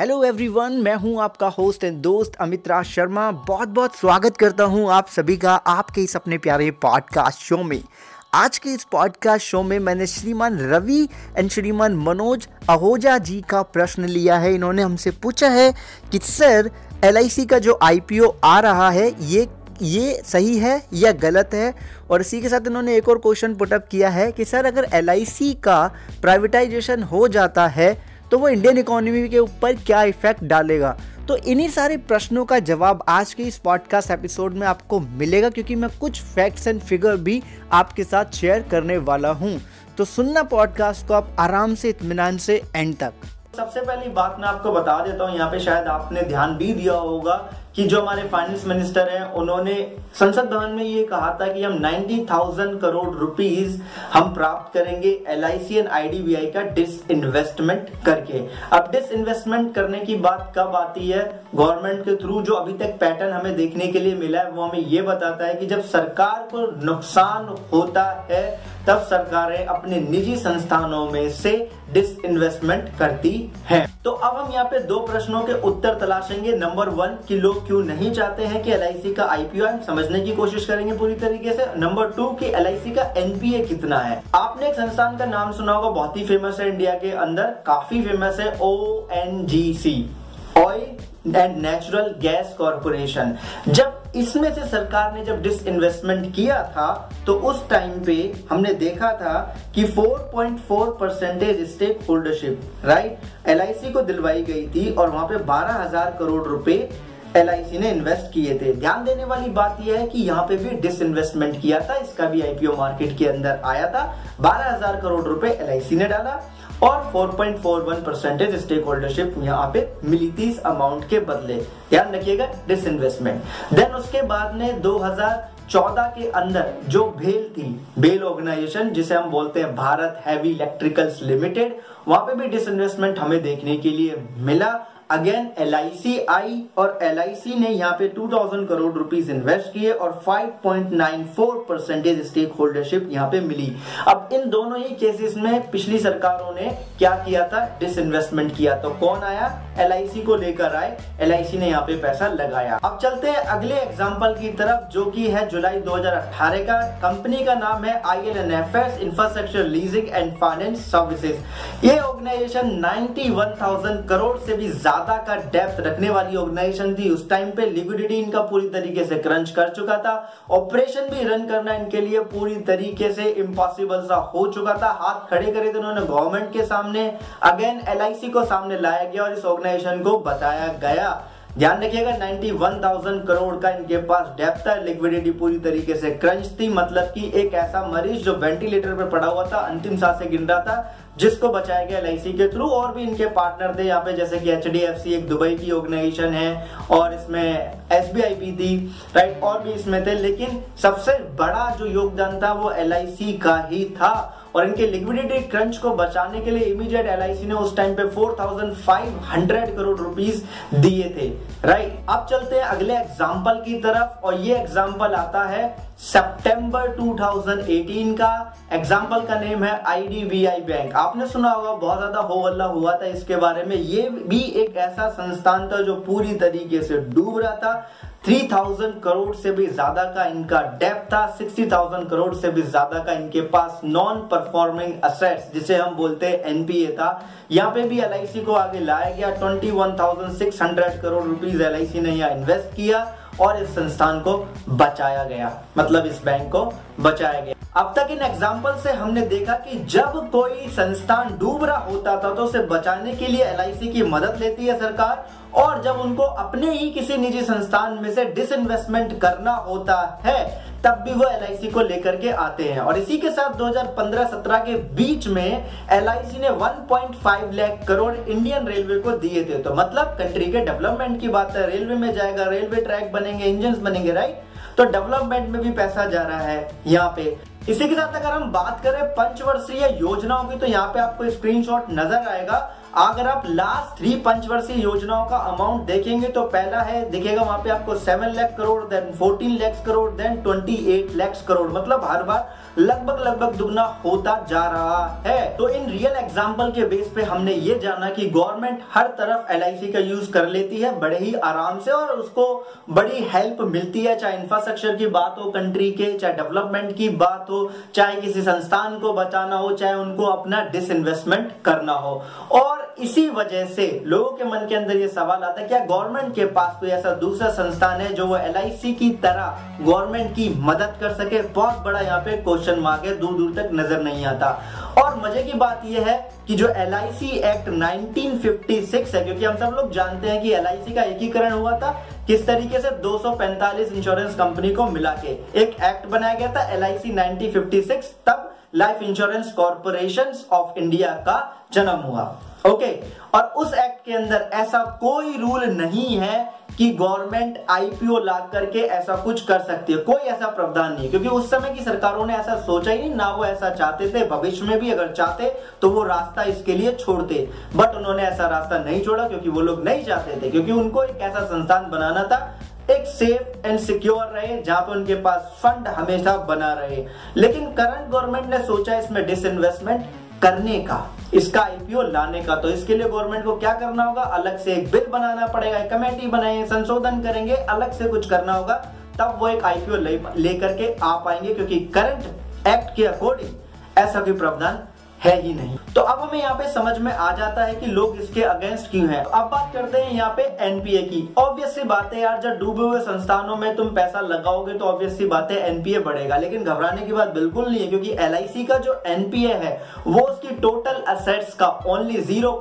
Hello everyone मैं हूँ आपका होस्ट एंड दोस्त अमित राज शर्मा। बहुत बहुत स्वागत करता हूँ आप सभी का आपके इस अपने प्यारे पॉडकास्ट शो में। आज के इस पॉडकास्ट शो में मैंने श्रीमान रवि एंड श्रीमान मनोज अहोजा जी का प्रश्न लिया है। इन्होंने हमसे पूछा है कि, सर एलआईसी का जो आईपीओ आ रहा है, ये ये सही है या गलत है? और इसी के साथ इन्होंने एक और क्वेश्चन पुटअप किया है कि, सर, अगर LIC का प्राइवेटाइजेशन हो जाता है तो वो इंडियन इकोनॉमी के ऊपर क्या इफ़ेक्ट डालेगा? तो इन्हीं सारे प्रश्नों का जवाब आज के इस पॉडकास्ट एपिसोड में आपको मिलेगा, क्योंकि मैं कुछ फैक्ट्स एंड फिगर भी आपके साथ शेयर करने वाला हूँ। तो सुनना पॉडकास्ट को आप आराम से इतमान से एंड तक। सबसे पहली बात मैं आपको बता देता हूँ, यहाँ पे शायद आपने ध्यान भी दिया होगा कि जो हमारे फाइनेंस मिनिस्टर हैं उन्होंने संसद भवन में ये कहा था कि हम 90,000 करोड़ रुपीस हम प्राप्त करेंगे L I C and IDBI का डिस इन्वेस्टमेंट करके। अब डिस इन्वेस्टमेंट करने की बात कब आती है? गवर्नमेंट के थ्रू जो अभी तक पैटर्न हमें देखने के लिए मिला है वो हमें ये बताता है कि जब सरकार को नुकसान होता है तब सरकारें अपने निजी संस्थानों में से डिस इन्वेस्टमेंट करती हैं। तो अब हम यहाँ पे दो प्रश्नों के उत्तर तलाशेंगे। नंबर वन कि लोग क्यों नहीं चाहते हैं कि एलआईसी का आईपीओ हम समझने की कोशिश करेंगे पूरी तरीके से। नंबर टू कि एलआईसी का एनपीए कितना है? आपने एक संस्थान का नाम सुना होगा बहुत ही फ़ेमस है इंडिया के अंदर काफ़ी फ़ेमस है O N G C oil and natural gas corporation जब इसमें से सरकार ने जब डिस इन्वेस्टमेंट किया था तो उस टाइम पे हमने देखा था कि 4.4 percentage stake holdership right LIC को दिलवाई गई थी और वहाँ पे 12,000 करोड़ रुपए एलआईसी ने इन्वेस्ट किए थे। ध्यान देने वाली बात यह है कि यहाँ पे भी डिस इन्वेस्टमेंट किया था इसका भी आईपीओ मार्केट के अंदर आया था। 12,000 करोड़ रुपए एलआईसी ने डाला और 4.41 परसेंटेज स्टेक होल्डरशिप यहाँ पे मिली थी इस अमाउंट के बदले। ध्यान रखिएगा डिस इन्वेस्टमेंट देन उसके बाद में 2014 के अंदर जो भेल थी भेल ऑर्गेनाइजेशन जिसे हम बोलते हैं भारत हैवी इलेक्ट्रिकल्स लिमिटेड वहाँ पे भी डिस इन्वेस्टमेंट हमें देखने के लिए मिला। अगेन एल आई और एलआईसी ने यहाँ पे 2000 करोड़ रुपीस इन्वेस्ट किए और 5.94 परसेंटेज स्टेक होल्डरशिप यहाँ पे मिली। अब इन दोनों ही केसेस में पिछली सरकारों ने क्या किया था? डिसइन्वेस्टमेंट किया। तो कौन आया? एलआईसी को लेकर आए। एलआईसी ने यहाँ पे पैसा लगाया। अब चलते हैं अगले एग्ज़ाम्पल की तरफ़ जो की है जुलाई 2018 का। कंपनी का नाम है I L N F S infrastructure leasing and finance services ये ऑर्गेनाइजेशन 91,000 करोड़ से भी ज़्यादा ज़्यादा का डेप्थ रखने वाली ऑर्गेनाइजेशन थी। उस टाइम पे लिक्विडिटी इनका पूरी तरीके से क्रंच कर चुका था। ऑपरेशन भी रन करना इनके लिए पूरी तरीके से इम्पॉसिबल सा हो चुका था। हाथ खड़े करे थे उन्होंने गवर्नमेंट के सामने। अगेन एलआईसी को सामने लाया गया और इस ऑर्गेनाइजेशन को बताया गया। ध्यान रखिएगा 91,000 करोड़ का इनके पास डेप्थ है लिक्विडिटी पूरी तरीके से क्रंच थी। मतलब कि एक ऐसा मरीज़ जो वेंटिलेटर पर पड़ा हुआ था अंतिम साँसें गिन रहा था। जिसको बचाया गया एल के थ्रू, और भी इनके पार्टनर थे यहाँ पे, जैसे कि एचडीएफसी एक दुबई की ऑर्गेनाइजेशन है, और इसमें एसबीआई भी थी राइट और भी इसमें थे, लेकिन सबसे बड़ा जो योगदान था वो LIC का ही था। और इनके लिक्विडिटी क्रंच को बचाने के लिए इमीडिएट एल ने उस टाइम पे 4,500 करोड़ रुपीस दिए थे। राइट अब चलते हैं अगले एग्ज़ाम्पल की तरफ़ और ये एग्ज़ाम्पल आता है सितंबर 2018 का। एग्ज़ाम्पल का नेम है आईडीबीआई बैंक आपने सुना होगा बहुत ज़्यादा हो हल्ला हुआ था इसके बारे में। ये भी एक ऐसा संस्थान था जो पूरी तरीके से डूब रहा था। 3000 करोड़ से भी ज़्यादा का इनका डेप था 60,000 करोड़ से भी ज़्यादा का इनके पास नॉन परफॉर्मिंग असेट्स जिसे हम बोलते हैं एनपीए था। यहाँ पे भी एलआईसी को आगे लाया गया 21,600 करोड़ रुपीज़ एल ने यहाँ इन्वेस्ट किया और इस संस्थान को बचाया गया। मतलब इस बैंक को बचाया गया। अब तक इन एग्ज़ाम्पल से हमने देखा कि जब कोई संस्थान डूब रहा होता था तो उसे बचाने के लिए एलआईसी की मदद लेती है सरकार, और जब उनको अपने ही किसी निजी संस्थान में से डिसइन्वेस्टमेंट करना होता है, तब भी वो एलआईसी को लेकर के आते हैं। और इसी के साथ 2015-17 के बीच में एलआईसी ने 1.5 लाख करोड़ इंडियन रेलवे को दिए थे। तो मतलब कंट्री के डेवलपमेंट की बात है। रेलवे में जाएगा रेलवे ट्रैक बनेंगे इंजन बनेंगे राइट तो डेवलपमेंट में भी पैसा जा रहा है यहाँ पे। इसी के साथ अगर हम बात करें पंचवर्षीय योजनाओं की तो यहाँ पे आपको स्क्रीनशॉट नज़र आएगा। अगर आप लास्ट थ्री पंचवर्षीय योजनाओं का अमाउंट देखेंगे तो पहला है, दिखेगा वहाँ पे आपको seven lakh crore then fourteen lakhs crore then twenty eight lakhs crore मतलब हर बार लगभग लगभग दुगना होता जा रहा है। तो इन रियल एग्ज़ाम्पल के बेस पे हमने ये जाना कि गवर्नमेंट हर तरफ़ एलआईसी का यूज़ कर लेती है, बड़े ही आराम से और उसको बड़ी हेल्प मिलती है, चाहे इंफ्रास्ट्रक्चर की बात हो कंट्री के, चाहे डेवलपमेंट की बात हो, चाहे किसी संस्थान को बचाना हो, चाहे उनको अपना डिसइन्वेस्टमेंट करना हो। और इसी वजह से लोगों के मन के अंदर ये सवाल आता है, क्या गवर्नमेंट के पास कोई ऐसा दूसरा संस्थान है जो वो LIC की तरह गवर्नमेंट की मदद कर सके? बहुत बड़ा यहाँ पे क्वेश्चन मार्क है दूर दूर तक नज़र नहीं आता। और मज़े की बात यह है कि जो एल एक्ट 1956 है, क्योंकि हम सब लोग जानते हैं कि LIC का एकीकरण हुआ था, किस तरीके से 245 इंश्योरेंस कंपनी को मिला के। एक एक्ट बनाया गया था एल आई 1956 तब Life Insurance Corporation of India का जन्म हुआ। ओके और उस एक्ट के अंदर ऐसा कोई रूल नहीं है कि गवर्नमेंट आईपीओ ला करके ऐसा कुछ कर सकती है। कोई ऐसा प्रावधान नहीं क्योंकि उस समय की सरकारों ने ऐसा सोचा ही नहीं, ना वो ऐसा चाहते थे। भविष्य में भी अगर चाहते तो वो रास्ता इसके लिए छोड़ते। बट उन्होंने ऐसा रास्ता नहीं छोड़ा, क्योंकि वो लोग नहीं चाहते थे। क्योंकि उनको एक ऐसा संस्थान बनाना था, एक सेफ़ एंड सिक्योर रहे, जहाँ पर उनके पास फंड हमेशा बना रहे। लेकिन करंट गवर्नमेंट ने सोचा इसमें डिसइन्वेस्टमेंट करने का। इसका आईपीओ लाने का। तो इसके लिए गवर्नमेंट को क्या करना होगा? अलग से एक बिल बनाना पड़ेगा कमेटी बनाए, संशोधन करेंगे, अलग से कुछ करना होगा। तब वो एक आईपीओ लेकर ले के आ पाएँगे क्योंकि करंट एक्ट के अकॉर्डिंग ऐसा कोई प्रावधान है ही नहीं। तो अब हमें यहाँ पे समझ में आ जाता है कि लोग इसके अगेंस्ट क्यों हैं। अब बात करते हैं यहाँ पे एनपीए की। ऑब्वियस सी बात है यार, जब डूबे हुए संस्थानों में तुम पैसा लगाओगे तो ऑब्वियसली बात है एनपीए बढ़ेगा। लेकिन घबराने की बात बिल्कुल नहीं है, क्योंकि एलआईसी का जो एनपीए है, वो उसकी टोटल असेट्स का ओनली ज़ीरो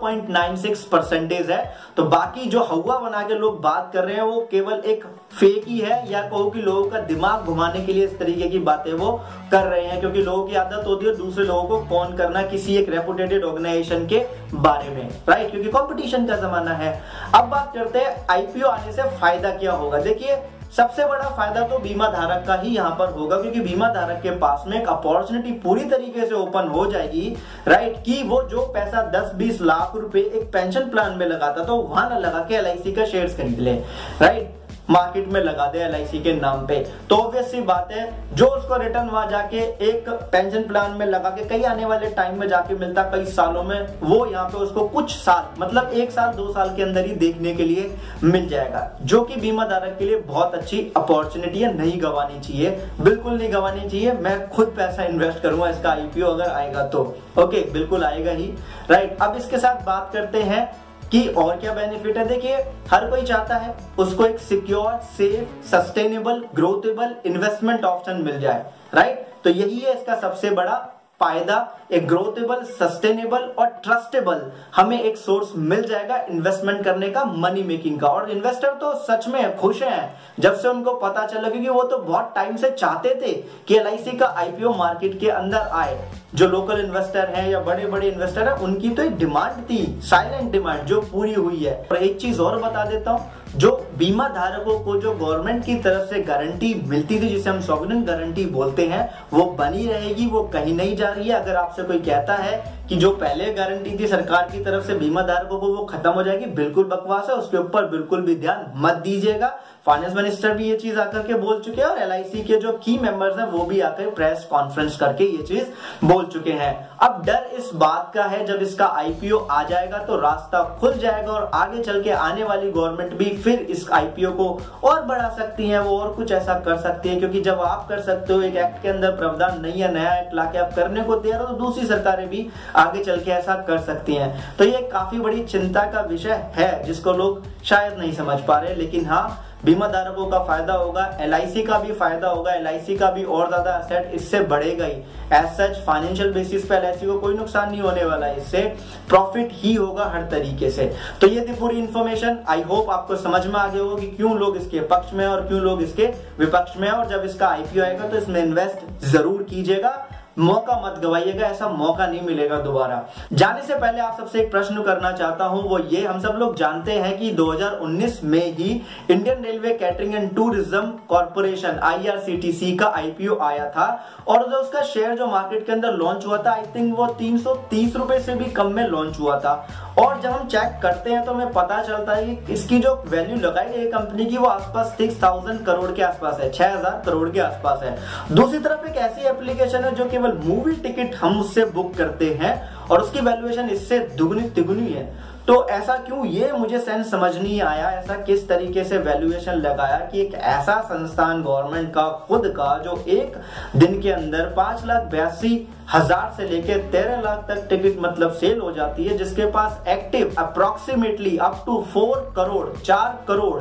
परसेंटेज है। तो बाकी जो हवा बना के लोग बात कर रहे हैं, वो केवल एक फेक ही है। या कहो कि लोगों का दिमाग घुमाने के लिए इस तरीके की बातें वो कर रहे हैं, क्योंकि लोगों की आदत होती है दूसरे लोगों को कौन करना किसी एक रेपुटेटेड ऑर्गेनाइजेशन के बारे में राइट क्योंकि कंपटीशन का जमाना है। अब बात करते हैं आईपीओ आने से फ़ायदा क्या होगा? देखिए, सबसे बड़ा फ़ायदा तो बीमा धारक का ही यहाँ पर होगा, क्योंकि बीमा धारक के पास में एक अपॉर्चुनिटी पूरी तरीके से ओपन हो जाएगी राइट कि वो जो पैसा 10-20 लाख रुपए एक पेंशन प्लान में लगाता तो वहाँ ना लगा के एलआईसी का शेयर्स खरीद ले राइट मार्केट में लगा दे एलआईसी के नाम पे। तो ऑब्वियस सी बात है, जो उसको रिटर्न वहाँ जाके एक पेंशन प्लान में लगा के कई आने वाले टाइम में जाके मिलता, कई सालों में, वो यहाँ पे उसको कुछ साल मतलब एक साल, दो साल के अंदर ही देखने के लिए मिल जाएगा, जो कि बीमा धारक के लिए बहुत अच्छी अपॉर्चुनिटी है, नहीं गंवानी चाहिए, बिल्कुल नहीं गंवानी चाहिए, मैं खुद पैसा इन्वेस्ट करूँगा, इसका आईपीओ अगर आएगा तो। ओके बिल्कुल आएगा ही। राइट अब इसके साथ बात करते हैं कि और क्या बेनिफिट है? देखिए, हर कोई चाहता है उसको एक secure safe sustainable growthable investment option मिल जाए राइट तो यही है इसका सबसे बड़ा फ़ायदा, एक ग्रोथेबल सस्टेनेबल और ट्रस्टेबल हमें एक सोर्स मिल जाएगा इन्वेस्टमेंट करने का मनी मेकिंग का। और इन्वेस्टर तो सच में खुश हैं। जब से उनको पता चला क्योंकि वो तो बहुत टाइम से चाहते थे कि एलआईसी का आईपीओ मार्केट के अंदर आए। जो लोकल इन्वेस्टर हैं या बड़े बड़े इन्वेस्टर हैं, उनकी तो एक डिमांड थी साइलेंट डिमांड जो पूरी हुई है। और एक चीज़ और बता देता हूँ जो बीमा धारकों को जो गवर्नमेंट की तरफ़ से गारंटी मिलती थी, जिसे हम सॉवरन गारंटी बोलते हैं, वो बनी रहेगी, वो कहीं नहीं जा रही है। अगर आपसे कोई कहता है कि जो पहले गारंटी थी सरकार की तरफ़ से बीमा धारकों को, वो खत्म हो जाएगी, बिल्कुल बकवास है, उसके ऊपर बिल्कुल भी ध्यान मत दीजिएगा। फाइनेंस मिनिस्टर भी ये चीज़ आकर के बोल चुके हैं और एल के जो की मेंबर्स हैं वो भी आकर प्रेस कॉन्फ्रेंस करके ये चीज़ बोल चुके हैं। अब डर इस बात का है, जब इसका आईपीओ आ जाएगा तो रास्ता खुल जाएगा और आगे चल के आने वाली गवर्नमेंट भी फिर इस आईपीओ को और बढ़ा सकती है, वो और कुछ ऐसा कर सकती है, क्योंकि जब आप कर सकते हो, एक एक्ट के अंदर प्रावधान नहीं है, नया एक्ट लाके आप करने को तैयार हो तो दूसरी सरकारें भी आगे चल के ऐसा कर सकती हैं। तो ये काफ़ी बड़ी चिंता का विषय है, जिसको लोग शायद नहीं समझ पा रहे, लेकिन हाँ बीमा धारकों का फ़ायदा होगा LIC का भी फ़ायदा होगा LIC का भी और ज़्यादा एसेट इससे बढ़ेगा ही। एज सच फाइनेंशियल बेसिस पे LIC को कोई नुकसान नहीं होने वाला है, इससे प्रॉफिट ही होगा हर तरीके से। तो ये थी पूरी इन्फॉर्मेशन आई होप आपको समझ में आ गया होगा कि क्यों लोग इसके पक्ष में और क्यों लोग इसके विपक्ष में और जब इसका आईपीओ आएगा तो इसमें इन्वेस्ट ज़रूर कीजिएगा। मौका मत गवाइएगा, ऐसा मौका नहीं मिलेगा दोबारा। जाने से पहले आप सबसे एक प्रश्न करना चाहता हूँ, वो ये, हम सब लोग जानते हैं कि 2019 में ही Indian Railway Catering and Tourism Corporation IRCTC का आईपीओ आया था, और जो उसका शेयर जो मार्केट के अंदर लॉन्च हुआ था आई थिंक वो तीन रुपए से भी कम में लॉन्च हुआ था। और जब हम चेक करते हैं तो हमें पता चलता है कि इसकी जो वैल्यू लगाई गई कंपनी की, वो आसपास सिक्स थाउज़ेंड करोड़ के आसपास है, छह हज़ार करोड़ के आसपास है। दूसरी तरफ़ एक ऐसी एप्लीकेशन है जो केवल मूवी टिकट हम उससे बुक करते हैं और उसकी वैल्यूएशन इससे दुगनी तिगुनी है। तो ऐसा क्यों? ये मुझे सेंस समझ नहीं आया, ऐसा किस तरीके से वैल्यूएशन लगाया कि एक ऐसा संस्थान गवर्नमेंट का, खुद का, जो एक दिन के अंदर पाँच लाख बयासी हज़ार से लेकर तेरह लाख तक टिकट मतलब सेल हो जाती है, जिसके पास active approximately up to four crore चार करोड़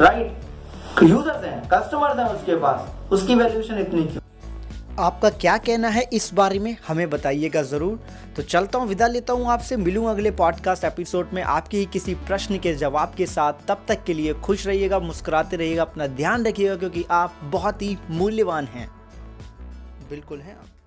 राइट यूज़र्स हैं कस्टमर्स हैं उसके पास। उसकी वैल्यूएशन इतनी क्यों? आपका क्या कहना है इस बारे में हमें बताइएगा ज़रूर। तो चलता हूँ, विदा लेता हूँ आपसे मिलूँ अगले पॉडकास्ट एपिसोड में आपके ही किसी प्रश्न के जवाब के साथ। तब तक के लिए खुश रहिएगा, मुस्कुराते रहिएगा, अपना ध्यान रखिएगा, क्योंकि आप बहुत ही मूल्यवान हैं। बिल्कुल हैं आप।